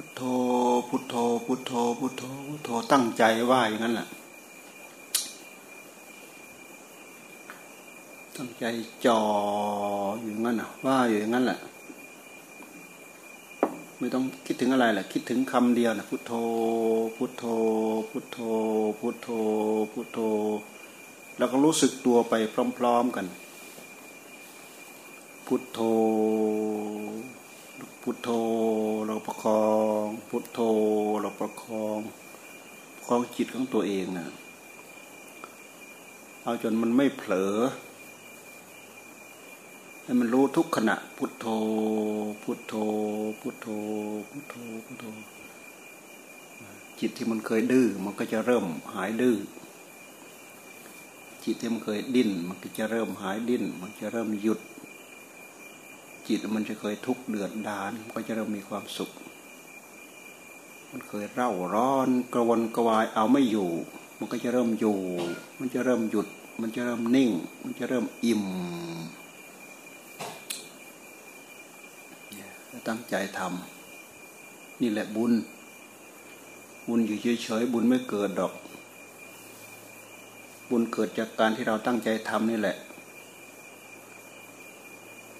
พุทโธ พุทโธ พุทโธ พุทโธ พุทโธ ตั้งใจว่าอย่างนั้นแหละตั้งใจจ่ออยู่งั้นนะว่าอยู่อย่างนั้นแหละ ไม่ต้องคิดถึงอะไรแหละ คิดถึงคำเดียวนะพุทโธ พุทโธ พุทโธ พุทโธ พุทโธ แล้วก็รู้สึกตัวไปพร้อม ๆกัน พุทโธ พุทโธเราประคอง พุทโธเราประคองประคองจิตของตัวเองนะเอาจนมันไม่เผลอให้มันรู้ทุกขณะ พุทโธ พุทโธ พุทโธ พุทโธ พุทโธ จิตที่มันเคยดื้อมันก็จะเริ่มหายดื้อ จิตที่มันเคยดิ้น มันก็จะเริ่มหายดิ้น มันจะเริ่มหยุด จิตมันจะเคยทุกข์เดือดดานก็จะเริ่มมีความสุข มันเคยเร่าร้อนกระวนกระวายเอาไม่อยู่ มันก็จะเริ่มอยู่ มันจะเริ่มหยุด มันจะเริ่มนิ่ง มันจะเริ่มอิ่มตั้งใจทำนี่แหละบุญ บุญอยู่เฉยๆบุญไม่เกิดดอก บุญเกิดจากการที่เราตั้งใจทำนี่แหละ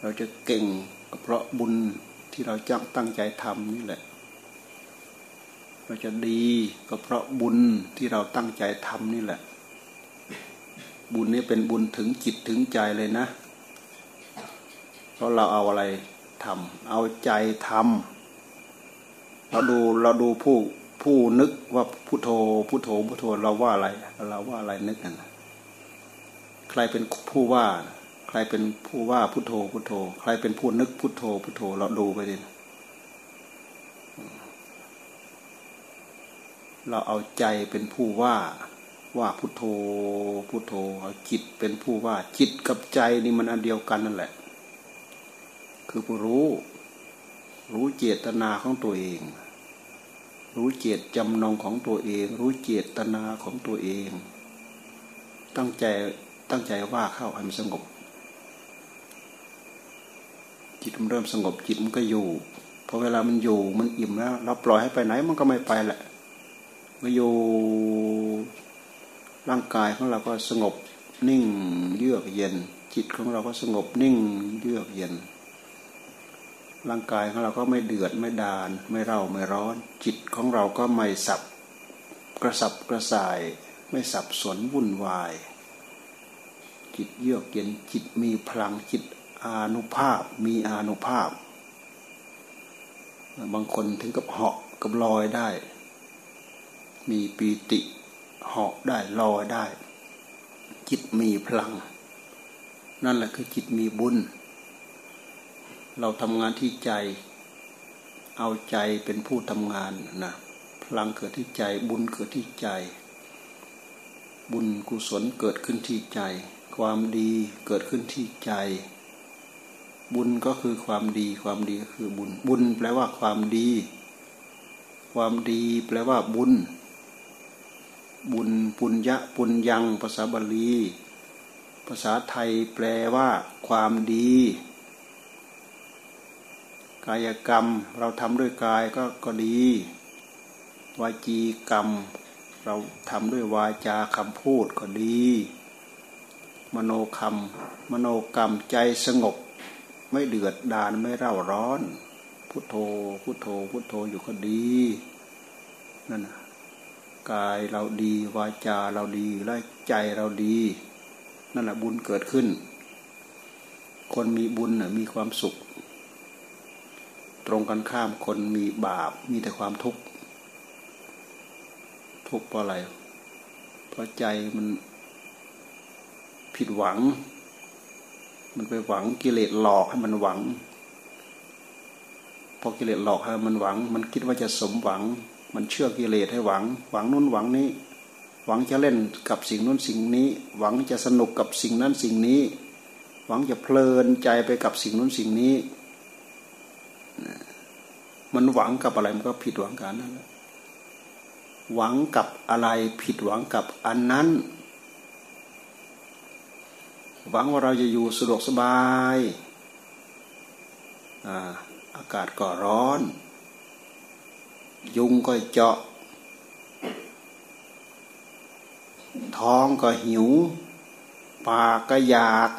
เราจะเก่งก็เพราะบุญที่เราจังตั้งใจทำนี่แหละ เราจะดีก็เพราะบุญที่เราตั้งใจทำนี่แหละ บุญนี้เป็นบุญถึงจิตถึงใจเลยนะ เพราะเราเอาอะไรทำเอาใจทำเราดูเราดูผู้ผู้นึกว่าพุโทโธพุโทโธพุโทโธเราว่าอะไร เราว่าอะไรนึกกันใครเป็นผู้ว่า ใครเป็นผู้ว่าพุทโธพุทโธ ใครเป็นผู้นึกพุทโธพุทโธ เราดูไปดิเราเอาใจเป็นผู้ว่าว่าพุทโธพุทโธเอาจิตเป็นผู้ว่า จิตกับใจนี่มันอันเดียวกันนั่นแหละ คือผู้รู้ รู้เจตนาของตัวเอง รู้เจตจำนงของตัวเอง รู้เจตนาของตัวเอง ตั้งใจตั้งใจว่าเข้าให้มันสงบ จิตมันเริ่มสงบจิตมันก็อยู่พอเวลามันอยู่มันอิ่มแล้วเราปล่อยให้ไปไหนมันก็ไม่ไปแหละมาอยู่ร่างกายของเราก็สงบนิ่งเยือกเย็น จิตของเราก็สงบนิ่งเยือกเย็น ร่างกายของเราก็ไม่เดือดไม่ดาน ไม่เร่าไม่ร้อน จิตของเราก็ไม่สับกระสับกระส่าย ไม่สับสนวุ่นวาย จิตเยือกเย็นจิตมีพลังจิต อานุภาพมีอานุภาพ บางคนถึงกับเหาะกับลอยได้ มีปีติเหาะได้ลอยได้ จิตมีพลัง นั่นแหละคือจิตมีบุญ เราทำงานที่ใจ เอาใจเป็นผู้ทำงานนะพลังเกิดที่ใจบุญเกิดที่ใจ บุญกุศลเกิดขึ้นที่ใจ ความดีเกิดขึ้นที่ใจ บุญก็คือความดี ความดีก็คือบุญ บุญแปลว่าความดี ความดีแปลว่าบุญ บุญปุญญะปุญญัง ภาษาบาลี ภาษาไทยแปลว่า ความดี กายกรรมเราทำด้วยกายก็ก็ดี วาจีกรรม เราทำด้วยวาจาคำพูดก็ดี มโนคำมโนกรรมใจสงบ ไม่เดือดดานไม่เร่าร้อน พุทโธ พุทโธ พุทโธอยู่ก็ดีนั่นกายเราดีวาจาเราดีและใจเราดี นั่นแหละบุญเกิดขึ้น คนมีบุญน่ะมีความสุข ตรงกันข้ามคนมีบาปมีแต่ความทุกข์ทุกข์เพราะอะไร เพราะใจมันผิดหวัง มันไปหวังกิเลสหลอกให้มันหวัง พอกิเลสหลอกให้มันหวัง มันคิดว่าจะสมหวัง มันเชื่อกิเลสให้หวัง หวังนู้นหวังนี้ หวังจะเล่นกับสิ่งนู้นสิ่งนี้ หวังจะสนุกกับสิ่งนั้นสิ่งนี้ หวังจะเพลินใจไปกับสิ่งนู้นสิ่งนี้ มันหวังกับอะไรมันก็ผิดหวังกันนั่นแหละหวังกับอะไรผิดหวังกับอันนั้น หวังว่าเราจะอยู่สะดวกสบายอาอากาศก็ร้อน ยุงก็เจาะ ท้องก็หิว ปากก็อยาก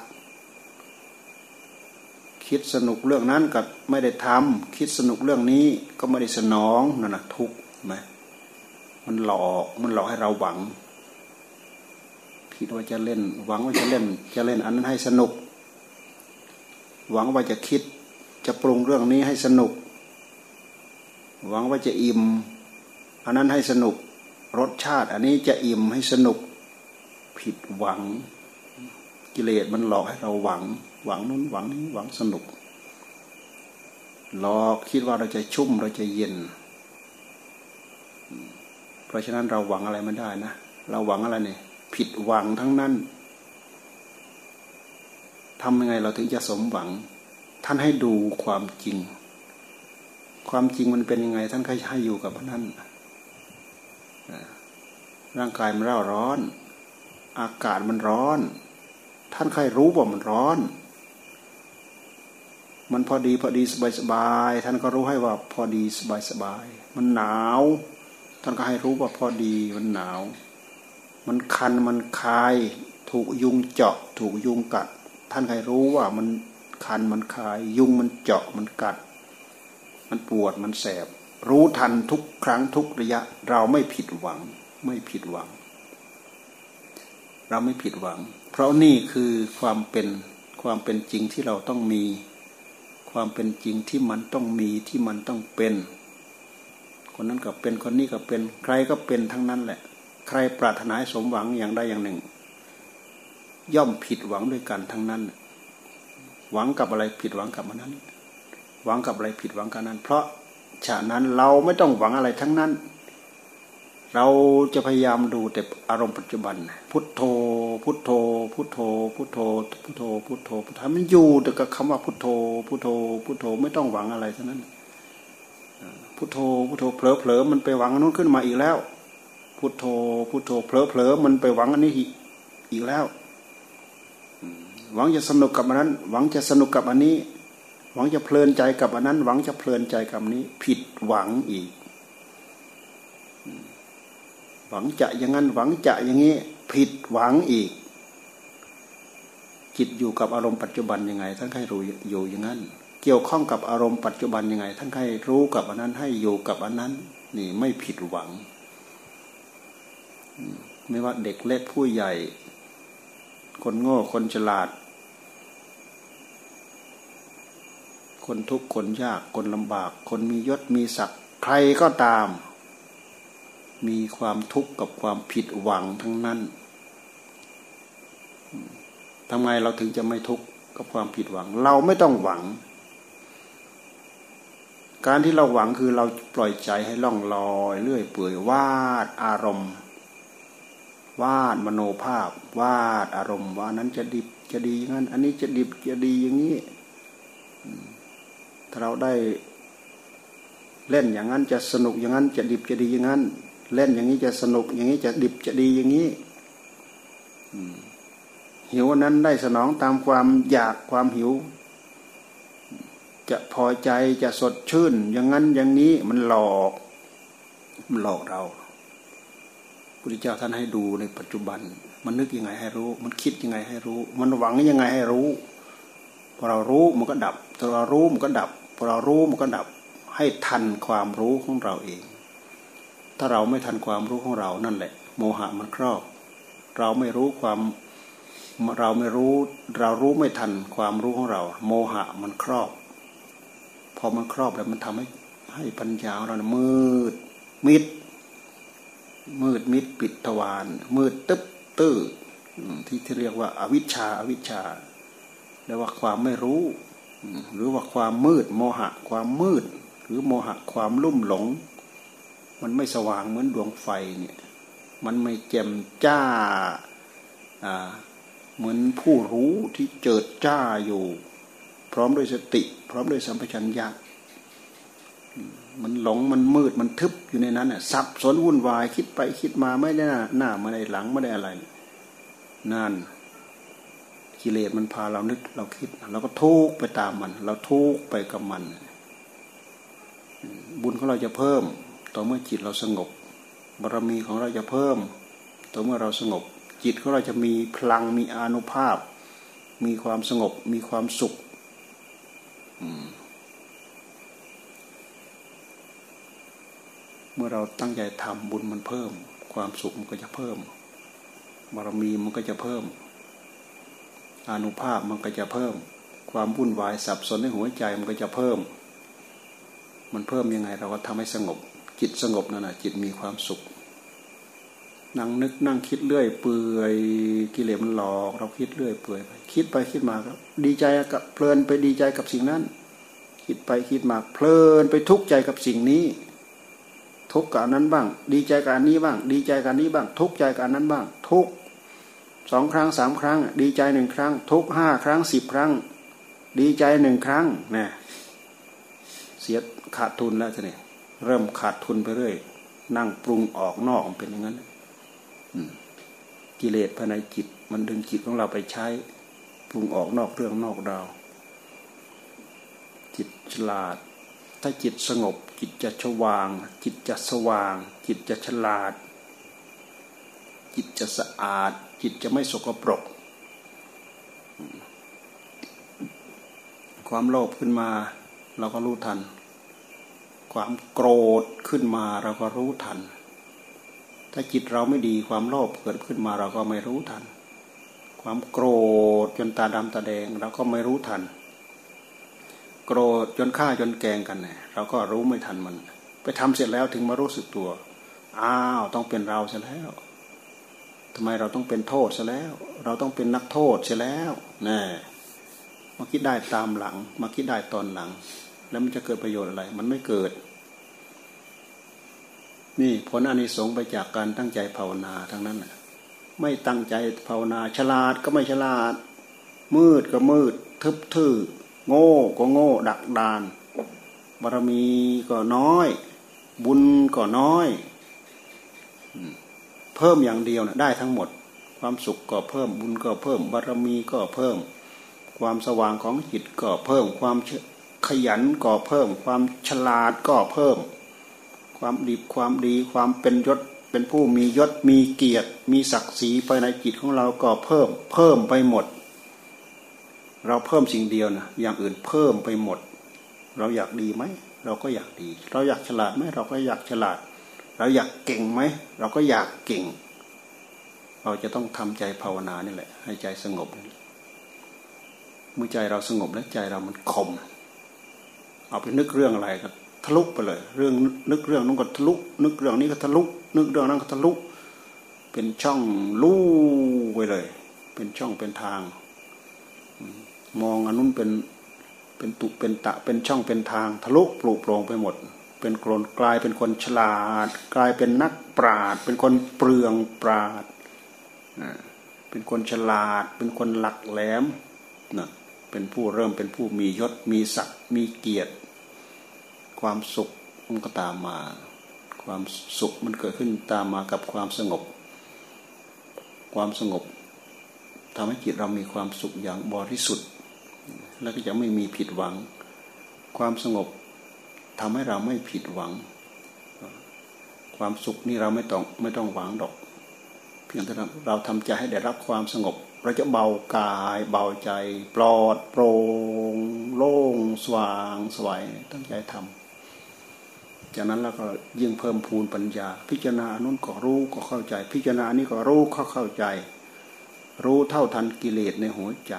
คิดสนุกเรื่องนั้นกับไม่ได้ทำคิดสนุกเรื่องนี้ก็ไม่ได้สนองนั่นนะทุกข์ไหมมันหลอกมันหลอกให้เราหวัง คิดว่าจะเล่น หวังว่าจะเล่น จะเล่นอันนั้นให้สนุก หวังว่าจะคิด จะปรุงเรื่องนี้ให้สนุก หวังว่าจะอิ่มอันนั้นให้สนุก รสชาติ อันนี้จะอิ่มให้สนุก ผิดหวัง กิเลสมันหลอกให้เราหวัง หวังนู้นหวังนี้หวังสนุกหลอกคิดว่าเราจะชุ่มเราจะเย็น เพราะฉะนั้นเราหวังอะไรไม่ได้นะ เราหวังอะไรเนี่ย ผิดหวังทั้งนั้นทำยังไงเราถึงจะสมหวัง ท่านให้ดูความจริง ความจริงมันเป็นยังไง ท่านก็ให้อยู่กับนั่นร่างกายมันร้าร้อน อากาศมันร้อน ท่านใครรู้ว่ามันร้อน มันพอดีพอดีสบายสบาย ท่านก็รู้ให้ว่าพอดีสบายสบาย มันหนาว ท่านก็ให้รู้ว่าพอดีมันหนาว มันคันมันคาย ถูกยุงเจาะ ถูกยุงกัด ท่านใครรู้ว่ามันคันมันคาย ยุงมันเจาะมันกัด มันปวดมันแสบ รู้ทันทุกครั้งทุกระยะ เราไม่ผิดหวัง ไม่ผิดหวัง เราไม่ผิดหวัง เพราะนี่คือความเป็นความเป็นจริงที่เราต้องมี ความเป็นจริงที่มันต้องมีที่มันต้องเป็น คนนั้นก็เป็นคนนี้ก็เป็นใครก็เป็นทั้งนั้นแหละ ใครปรารถนาสมหวังอย่างใดอย่างหนึ่ง ย่อมผิดหวังด้วยกันทั้งนั้น หวังกับอะไรผิดหวังกับมันนั้น หวังกับอะไรผิดหวังกับนั้น เพราะฉะนั้นเราไม่ต้องหวังอะไรทั้งนั้น เราจะพยายามดูแต่อารมณ์ปัจจุบัน พุทโธ พุทโธ พุทโธ พุทโธ พุทโธ พุทโธพุทโธมันอยู่แต่กับคำว่าพุทโธ พุทโธ พุทโธไม่ต้องหวังอะไรทั้งนั้น พุทโธ พุทโธเผลอเผลอมันไปหวังนู้นขึ้นมาอีกแล้ว พุทโธพุทโธเผลอเผลอมันไปหวังอันนี้อีกแล้วหวังจะสนุกกับอันนั้น หวังจะสนุกกับอันนี้ หวังจะเพลินใจกับอันนั้น หวังจะเพลินใจกับนี้ ผิดหวังอีก หวังจะอย่างนั้นหวังจะอย่างนี้ ผิดหวังอีก จิตอยู่กับอารมณ์ปัจจุบันยังไง ท่านให้รู้อยู่อย่างนั้น เกี่ยวข้องกับอารมณ์ปัจจุบันยังไง ท่านให้รู้กับอันนั้นให้อยู่กับอันนั้น นี่ไม่ผิดหวัง ไม่ว่าเด็กเล็กผู้ใหญ่ คนโง่คนฉลาด คนทุกข์คนยากคนลำบาก คนมียศมีศักดิ์ใครก็ตาม มีความทุกข์กับความผิดหวังทั้งนั้นทำไมเราถึงจะไม่ทุกข์กับความผิดหวัง เราไม่ต้องหวัง การที่เราหวังคือเราปล่อยใจให้ล่องลอยเลื่อยเปื่อยวาดอารมณ์ วาดมโนภาพ วาดอารมณ์ว่านั้นจะดิบจะดีอย่างนั้น อันนี้จะดิบจะดีอย่างนี้ถ้าเราได้เล่นอย่างนั้นจะสนุกอย่างนั้น จะดิบจะดีอย่างนั้น เล่นอย่างนี้จะสนุกอย่างนี้จะดิบจะดีอย่างนี้หิวนั้นได้สนองตามความอยากความหิว จะพอใจจะสดชื่น อย่างนั้นอย่างนี้มันหลอก มันหลอกเรา พุทธเจ้าท่านให้ดูในปัจจุบัน มันนึกยังไงให้รู้ มันคิดยังไงให้รู้ มันหวังยังไงให้รู้พอเรารู้มันก็ดับพอเรารู้มันก็ดับพอเรารู้มันก็ดับให้ทันความรู้ของเราเอง ถ้าเราไม่ทันความรู้ของเรานั่นแหละ โมหะมันครอบ เราไม่รู้ความเราไม่รู้ เรารู้ไม่ทันความรู้ของเรา โมหะมันครอบ พอมันครอบแล้วมันทำให้ให้ปัญญาเรามืดมิด มืดมิดปิดทวารมืดตึ๊บตื้อที่ที่เรียกว่าอาวิชชาอาวิชชาเรียกว่าความไม่รู้ หรือว่าความมืดโมหะ ความมืด หรือโมหะความลุ่มหลง มันไม่สว่างเหมือนดวงไฟเนี่ยมันไม่แจ่มจ้าเหมือนผู้รู้ที่เจิดจ้าอยู่ พร้อมด้วยสติ พร้อมด้วยสัมปชัญญะ มันหลงมันมืดมันทึบอยู่ในนั้นน่ะสับสนวุ่นวายคิดไปคิดมาไม่ได้หน้าไม่ได้หลังไม่ได้อะไรนั่นกิเลสมันพาเรานึกเราคิดเราก็ทุกไปตามมัน เราทุกไปกับมัน บุญของเราจะเพิ่ม ต่อเมื่อจิตเราสงบบารมีของเราจะเพิ่ม ต่อเมื่อเราสงบ จิตของเราจะมีพลังมีอานุภาพ มีความสงบ มีความสุขเมื่ื่อเราตั้งใจทำบุญมันเพิ่ม ความสุขมันก็จะเพิ่ม บารมีมันก็จะเพิ่ม อนุภาพมันก็จะเพิ่ม ความวุ่นวายสับสนในหัวใจมันก็จะเพิ่ม มันเพิ่มยังไงเราก็ทำให้สงบ จิตสงบนั่นแหะจิตมีความสุขนั่งนึกนั่งคิดเรื่อยเปื่อยกิเลสมันหลอก เราคิดเรื่อยเปื่อยไปคิดไปคิดมาครับ ดีใจกับเพลินไปดีใจกับสิ่งนั้น คิดไปคิดมาเพลินไปทุกข์ใจกับสิ่งนี้ ทุกข์กับนั้นบ้าง ดีใจกับนี้บ้าง ดีใจกับนี้บ้าง ทุกข์ใจกับนั้นบ้าง ทุกสองครั้งสามครั้ง ดีใจหนึ่งครั้ง ทุกห้าครั้งสิบครั้ง ดีใจหนึ่งครั้งนะเสียขาดทุนแล้วจะเนี่ยเริ่มขาดทุนไปเรื่อยนั่งปรุงออกนอกเป็นอย่างนั้นกิเลสภายในจิต มันดึงจิตของเราไปใช้ ปรุงออกนอกเรื่องนอกราวจิตฉลาด ถ้าจิตสงบ จิตจะชวาง จิตจะสว่าง จิตจะฉลาด จิตจะสะอาด จิตจะไม่สกปรก ความโลภขึ้นมา เราก็รู้ทัน ความโกรธขึ้นมาเราก็รู้ทัน ถ้าจิตเราไม่ดีความโลภเกิดขึ้นมาเราก็ไม่รู้ทัน ความโกรธจนตาดำตาแดงเราก็ไม่รู้ทัน โกรธจนฆ่าจนแกงกันเนี่ยเราก็รู้ไม่ทันมัน ไปทำเสร็จแล้วถึงมารู้สึกตัว อ้าวต้องเป็นเราเสร็จแล้วทำไมเราต้องเป็นโทษซะแล้ว เราต้องเป็นนักโทษเสียแล้วนะมาคิดได้ตามหลัง มาคิดได้ตอนหลัง แล้วมันจะเกิดประโยชน์อะไร มันไม่เกิด นี่ผลอานิสงส์ไปจากการตั้งใจภาวนาทั้งนั้นไม่ตั้งใจภาวนา ฉลาดก็ไม่ฉลาด มืดก็มืด ทึบทื่อ โง่ก็โง่ ดักดาน บารมีก็น้อย บุญก็น้อยเพิ่มอย่างเดียวนะได้ทั้งหมด ความสุขก็เพิ่มบุญก็เพิ่ม บารมีก็เพิ่ม ความสว่างของจิตก็เพิ่ม ความขยันก็เพิ่ม ความฉลาดก็เพิ่ม ความดีความดี ความเป็นยศเป็นผู้มียศมีเกียรติ มีศักดิ์ศรีภายในจิตของเราก็เพิ่ม เพิ่มไปหมด เราเพิ่มสิ่งเดียวนะอย่างอื่นเพิ่มไปหมด เราอยากดีไหม เราก็อยากดี เราอยากฉลาดไหมเราก็อยากฉลาด เราอยากเก่งไหม เราก็อยากเก่ง เราจะต้องทำใจภาวนานี่แหละ ให้ใจสงบเมื่อใจเราสงบแล้วใจเรามันคมเอาไปนึกเรื่องอะไรก็ทะลุไปเลย เรื่องนึกเรื่องนั้นก็ทะลุนึกเรื่องนี้ก็ทะลุนึกเรื่องนั้นก็ทะลุเป็นช่องลู่ไปเลย เป็นช่องเป็นทาง มองอันนู้นเป็นเป็นตุเป็นตะเป็นช่องเป็นทางทะลุปลุกโปร่งไปหมด เป็นคนกลายเป็นคนฉลาด กลายเป็นนักปราด เป็นคนเปลืองปราดเป็นคนฉลาด เป็นคนหลักแหลมนะเป็นผู้เริ่มเป็นผู้มียศมีศักดิ์มีเกียรติ ความสุขมันก็ตามมา ความสุขมันเกิดขึ้นตามมากับความสงบ ความสงบทำให้จิตเรามีความสุขอย่างบริสุทธิ์ แล้วก็จะไม่มีผิดหวัง ความสงบทำให้เราไม่ผิดหวัง ความสุขนี่เราไม่ต้องไม่ต้องหวังดอก เพียงแต่เราทำใจให้ได้รับความสงบ เราจะเบากายเบาใจ ปลอดโปร่งโล่งสว่างสวยตั้งใจทำจากนั้นเราก็ยิ่งเพิ่มพูนปัญญา พิจารณานุ่นก็รู้ก็เข้าใจ พิจารณานี้ก็รู้เข้าเข้าใจ รู้เท่าทันกิเลสในหัวใจ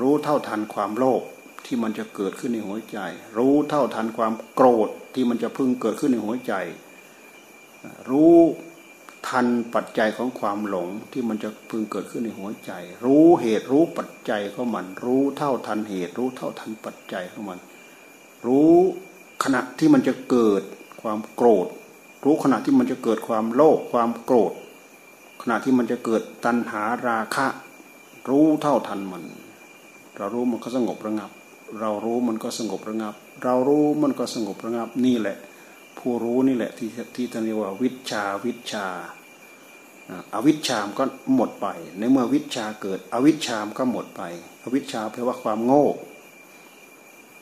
รู้เท่าทันความโลภที่มันจะเกิดขึ้นในหัวใจ รู้เท่าทันความโกรธที่มันจะพึ่งเกิดขึ้นในหัวใจ รู้ทันปัจจัยของความหลงที่มันจะพึงเกิดขึ้นในหัวใจ รู้เหตุรู้ปัจจัยของมัน รู้เท่าทันเหตุ รู้เท่าทันปัจจัยของมัน รู้ขณะที่มันจะเกิดความโกรธ รู้ขณะที่มันจะเกิดความโลภความโกรธ ขณะที่มันจะเกิดตัณหาราคะ รู้เท่าทันมัน เรารู้มันก็สงบระงับ เรารู้มันก็สงบระงับ เรารู้มันก็สงบระงับนี่แหละ ผู้รู้นี่แหละที่ที่ท่านเรียกว่าวิชาวิชาอาวิชามก็หมดไป ในเมื่อวิชาเกิด อวิชามก็หมดไป อวิชาแปลว่าความโง่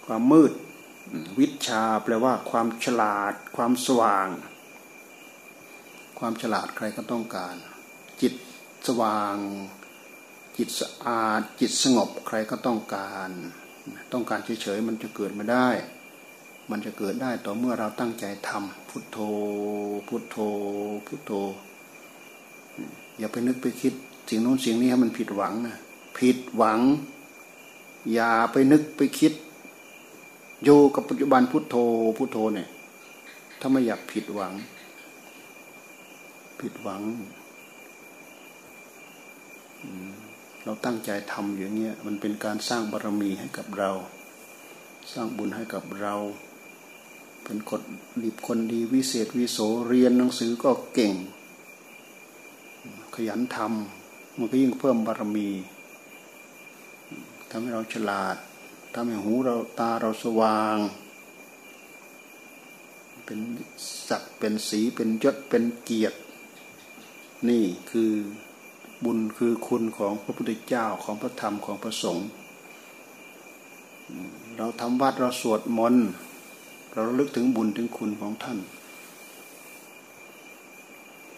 ความมืด วิชาแปลว่าความฉลาด ความสว่าง ความฉลาดใครก็ต้องการ จิตสว่าง จิตสะอาดจิตสงบใครก็ต้องการ ต้องการเฉยๆมันจะเกิดไม่ได้ มันจะเกิดได้ต่อเมื่อเราตั้งใจทำพุทโธ พุทโธ พุทโธ อย่าไปนึกไปคิดสิ่งโน้นสิ่งนี้ให้มันผิดหวังนะผิดหวัง อย่าไปนึกไปคิดอยู่กับปัจจุบันพุทโธ พุทโธเนี่ยถ้าไม่อยากผิดหวัง ผิดหวัง เราตั้งใจทำอย่างเงี้ยมันเป็นการสร้างบารมีให้กับเรา สร้างบุญให้กับเรา เป็นคนดีคนดีวิเศษวิโสเรียนหนังสือก็เก่ง ขยันทำมันก็ยิ่งเพิ่มบารมีทำให้เราฉลาดทำให้หูเราตาเราสว่าง เป็นสักเป็นสีเป็นยศเป็นเกียรติ นี่คือ บุญคือคุณของพระพุทธเจ้าของพระธรรมของพระสงฆ์เราทำวัดเราสวดมนต์เราลึกถึงบุญถึงคุณของท่าน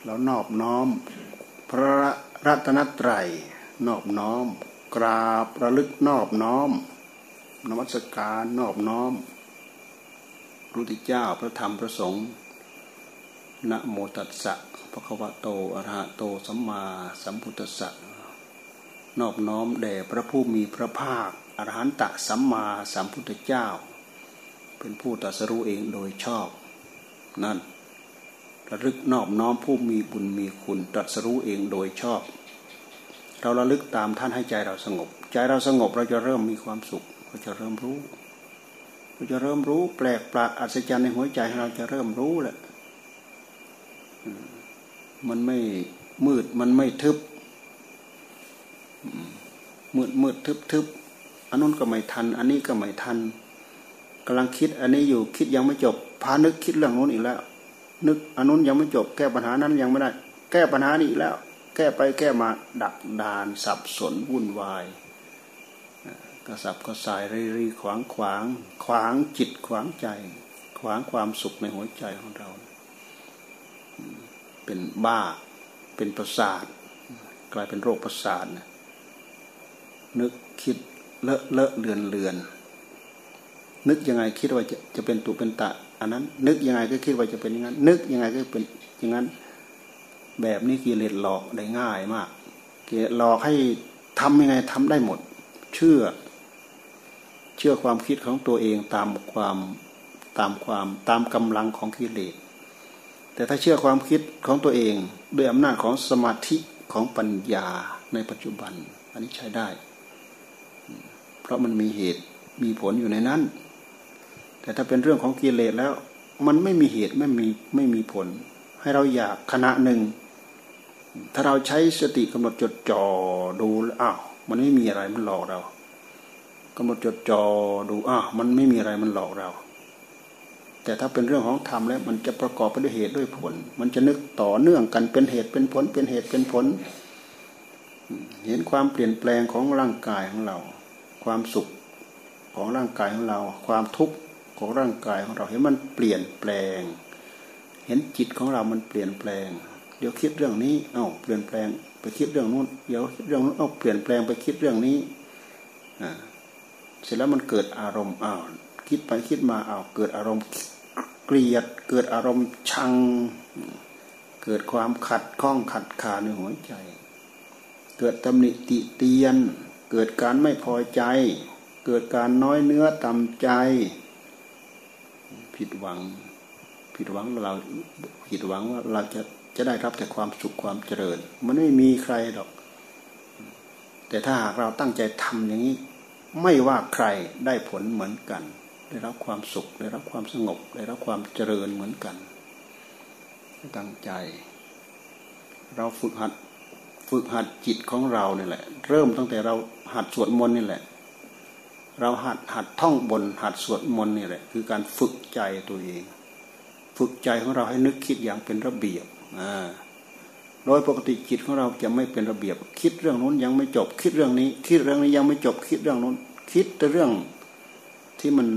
เรานอบน้อม พระรัตนตรัยนอบน้อม กราบระลึกนอบน้อมนวัตการนอบน้อมรุติเจ้าพระธรรมพระสงฆ์ นะโมตัสสะพระควะโตอรหะโตสัมมาสัมพุทธัสสะนอบน้อมแด่พระผู้มีพระภาคอรหันตะสัมมาสัมพุทธเจ้า เป็นผู้ตรัสรู้เองโดยชอบ นั่นระลึกนอบน้อมผู้มีบุญมีคุณตรัสรู้เองโดยชอบ เราระลึกตามท่านให้ใจเราสงบ ใจเราสงบเราจะเริ่มมีความสุข เราจะเริ่มรู้ เราจะเริ่มรู้แปลกประหลาดอัศจรรย์ในหัวใจเราจะเริ่มรู้แหละ มันไม่มืดมันไม่ทึบ มืดมืดทึบทึบอันนู้นก็ไม่ทัน อันนี้ก็ไม่ทันกำลังคิดอันนี้อยู่คิดยังไม่จบพานึกคิดเรื่องนู้นอีกแล้ว นึกอันนู้นยังไม่จบ แก้ปัญหานั้นยังไม่ได้ แก้ปัญหานี้อีกแล้ว แก้ไปแก้มาดักดานสับสนวุ่นวายกระสับกระส่ายรีรีขวางขวาง ขวางจิตขวางใจ ขวางความสุขในหัวใจของเรา เป็นบ้า เป็นประสาท กลายเป็นโรคประสาทนะนึกคิดเลอะเลอะเลือนเลือนนึกยังไงคิดว่าจะจะเป็นตุเป็นตะ อันนั้น นึกยังไงก็คิดว่าจะเป็นอย่างนั้น นึกยังไงก็เป็นอย่างนั้น แบบนี้กิเลสหลอกได้ง่ายมากกิเลสหลอกให้ทำยังไงทำได้หมด เชื่อ เชื่อความคิดของตัวเองตามความตามความตามกำลังของกิเลส แต่ถ้าเชื่อความคิดของตัวเองด้วยอำนาจของสมาธิของปัญญาในปัจจุบัน อันนี้ใช้ได้ เพราะมันมีเหตุมีผลอยู่ในนั้น แต่ถ้าเป็นเรื่องของกิเลสแล้ว มันไม่มีเหตุไม่มีไม่มีผล ให้เราอยากขณะหนึ่ง ถ้าเราใช้สติกำหนดจดจ่อดูอ้าวมันไม่มีอะไรมันหลอกเรากำหนดจดจ่อดูอ้าวมันไม่มีอะไรมันหลอกเรา แต่ถ้าเป็นเรื่องของธรรมแล้วมันจะประกอบไปด้วยเหตุด้วยผล มันจะนึกต่อเนื่องกันเป็นเหตุเป็นผล เป็นเหตุเป็นผล เห็นความเปลี่ยนแปลงของร่างกายของเรา ความสุขของร่างกายของเรา ความทุกข์ของร่างกายของเราเห็นมันเปลี่ยนแปลง เห็นจิตของเรามันเปลี่ยนแปลง เดี๋ยวคิดเรื่องนี้ เอ้าเปลี่ยนแปลงไปคิดเรื่องนู้นเดี๋ยวคิดเรื่องนู้นเอ้าเปลี่ยนแปลงไปคิดเรื่องนี้อ่าเสร็จแล้วมันเกิดอารมณ์อ้าวคิดไปคิดมาอ้าวเกิดอารมณ์ เกลียด เกิดอารมณ์ชัง เกิดความขัดข้องขัดขาในหัวใจ เกิดตำหนิติเตียน เกิดการไม่พอใจ เกิดการน้อยเนื้อต่ำใจ ผิดหวัง ผิดหวังเราผิดหวังว่าเราจะจะได้รับแต่ความสุขความเจริญ มันไม่มีใครหรอก แต่ถ้าหากเราตั้งใจทำอย่างนี้ ไม่ว่าใครได้ผลเหมือนกัน ได้รับความสุข ได้รับความสงบ ได้รับความเจริญเหมือนกัน ตั้งใจ เราฝึกหัดฝึกหัดจิตของเราเนี่ยแหละ เริ่มตั้งแต่เราหัดสวดมนต์นี่แหละ เราหัดหัดท่องบน หัดสวดมนต์นี่แหละ คือการฝึกใจตัวเอง ฝึกใจของเราให้นึกคิดอย่างเป็นระเบียบโดยปกติจิตของเราจะไม่เป็นระเบียบ คิดเรื่องนู้นยังไม่จบ คิดเรื่องนี้ คิดเรื่องนี้ยังไม่จบ คิดเรื่องนู้น คิดแต่เรื่องที่มัน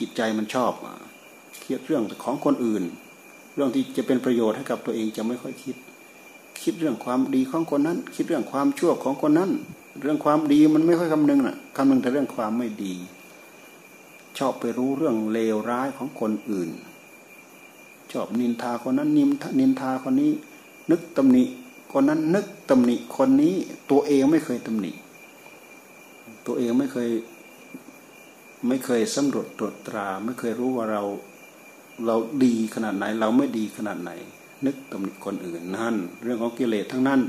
จิตใจมันชอบคิดเรื่องของคนอื่น เรื่องที่จะเป็นประโยชน์ให้กับตัวเองจะไม่ค่อยคิด คิดเรื่องความดีของคนนั้น คิดเรื่องความชั่วของคนนั้น เรื่องความดีมันไม่ค่อยคำนึงน่ะคำนึงแต่เรื่องความไม่ดี ชอบไปรู้เรื่องเลวร้ายของคนอื่น ชอบนินทาคนนั้นนิมนินทาคนนี้ นึกตำหนิคนนั้นนึกตำหนิคนนี้ตัวเองไม่เคยตำหนิตัวเองไม่เคย ไม่เคยสำรวจตรวจตรา ไม่เคยรู้ว่าเราเราดีขนาดไหน เราไม่ดีขนาดไหน นึกตำหนิคนอื่นนั่น เรื่องของกิเลสทั้งนั้น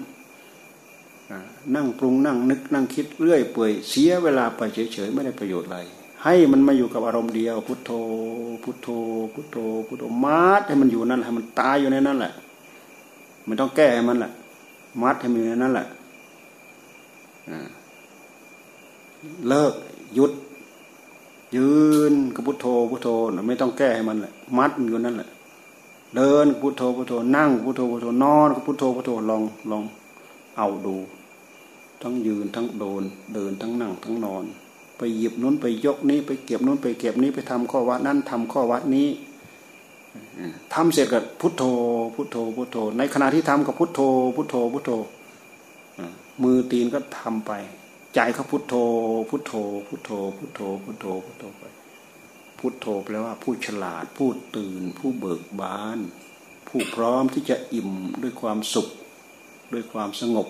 นั่งปรุงนั่งนึกนั่งคิดเรื่อยเปื่อยเสียเวลาไปเฉยๆไม่ได้ประโยชน์อะไร ให้มันมาอยู่กับอารมณ์เดียว พุทโธ พุทโธ พุทโธพุทโธมัดให้มันอยู่นั่นให้มันตายอยู่ในนั้นแหละมันต้องแก้ให้มันแหละมัดให้มันอยู่ในนั้นแหละเลิกหยุด ยืนกับพุทโธพุทโธไม่ต้องแก้ให้มันแหละมัดอยู่นั่นแหละ เดินพุทโธพุทโธนั่งพุทโธพุทโธนอนกับพุทโธพุทโธลองลองเอาดู ทั้งยืนทั้งโดน เดินทั้งนั่งทั้งนอน ไปหยิบนู้นไปยกนี้ไปเก็บนู้นไปเก็บนี้ไปทำข้อวัดนั้นทำข้อวัดนี้ทำเสร็จกับพุทโธ พุทโธพุทโธ ในขณะที่ทำกับพุทโธ พุทโธพุทโธมือตีนก็ทำไป ใจเขาพุทโธ พุทโธ พุทโธ พุทโธ พุทโธ พุทโธไป พุทโธแปลว่าผู้ฉลาด ผู้ตื่น ผู้เบิกบาน ผู้พร้อมที่จะอิ่มด้วยความสุข ด้วยความสงบ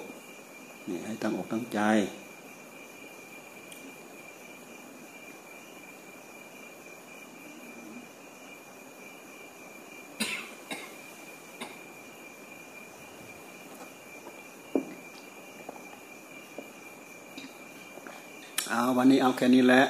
นี่ให้ตั้งอกตั้งใจ วันนี้เอาแค่นี้แหละ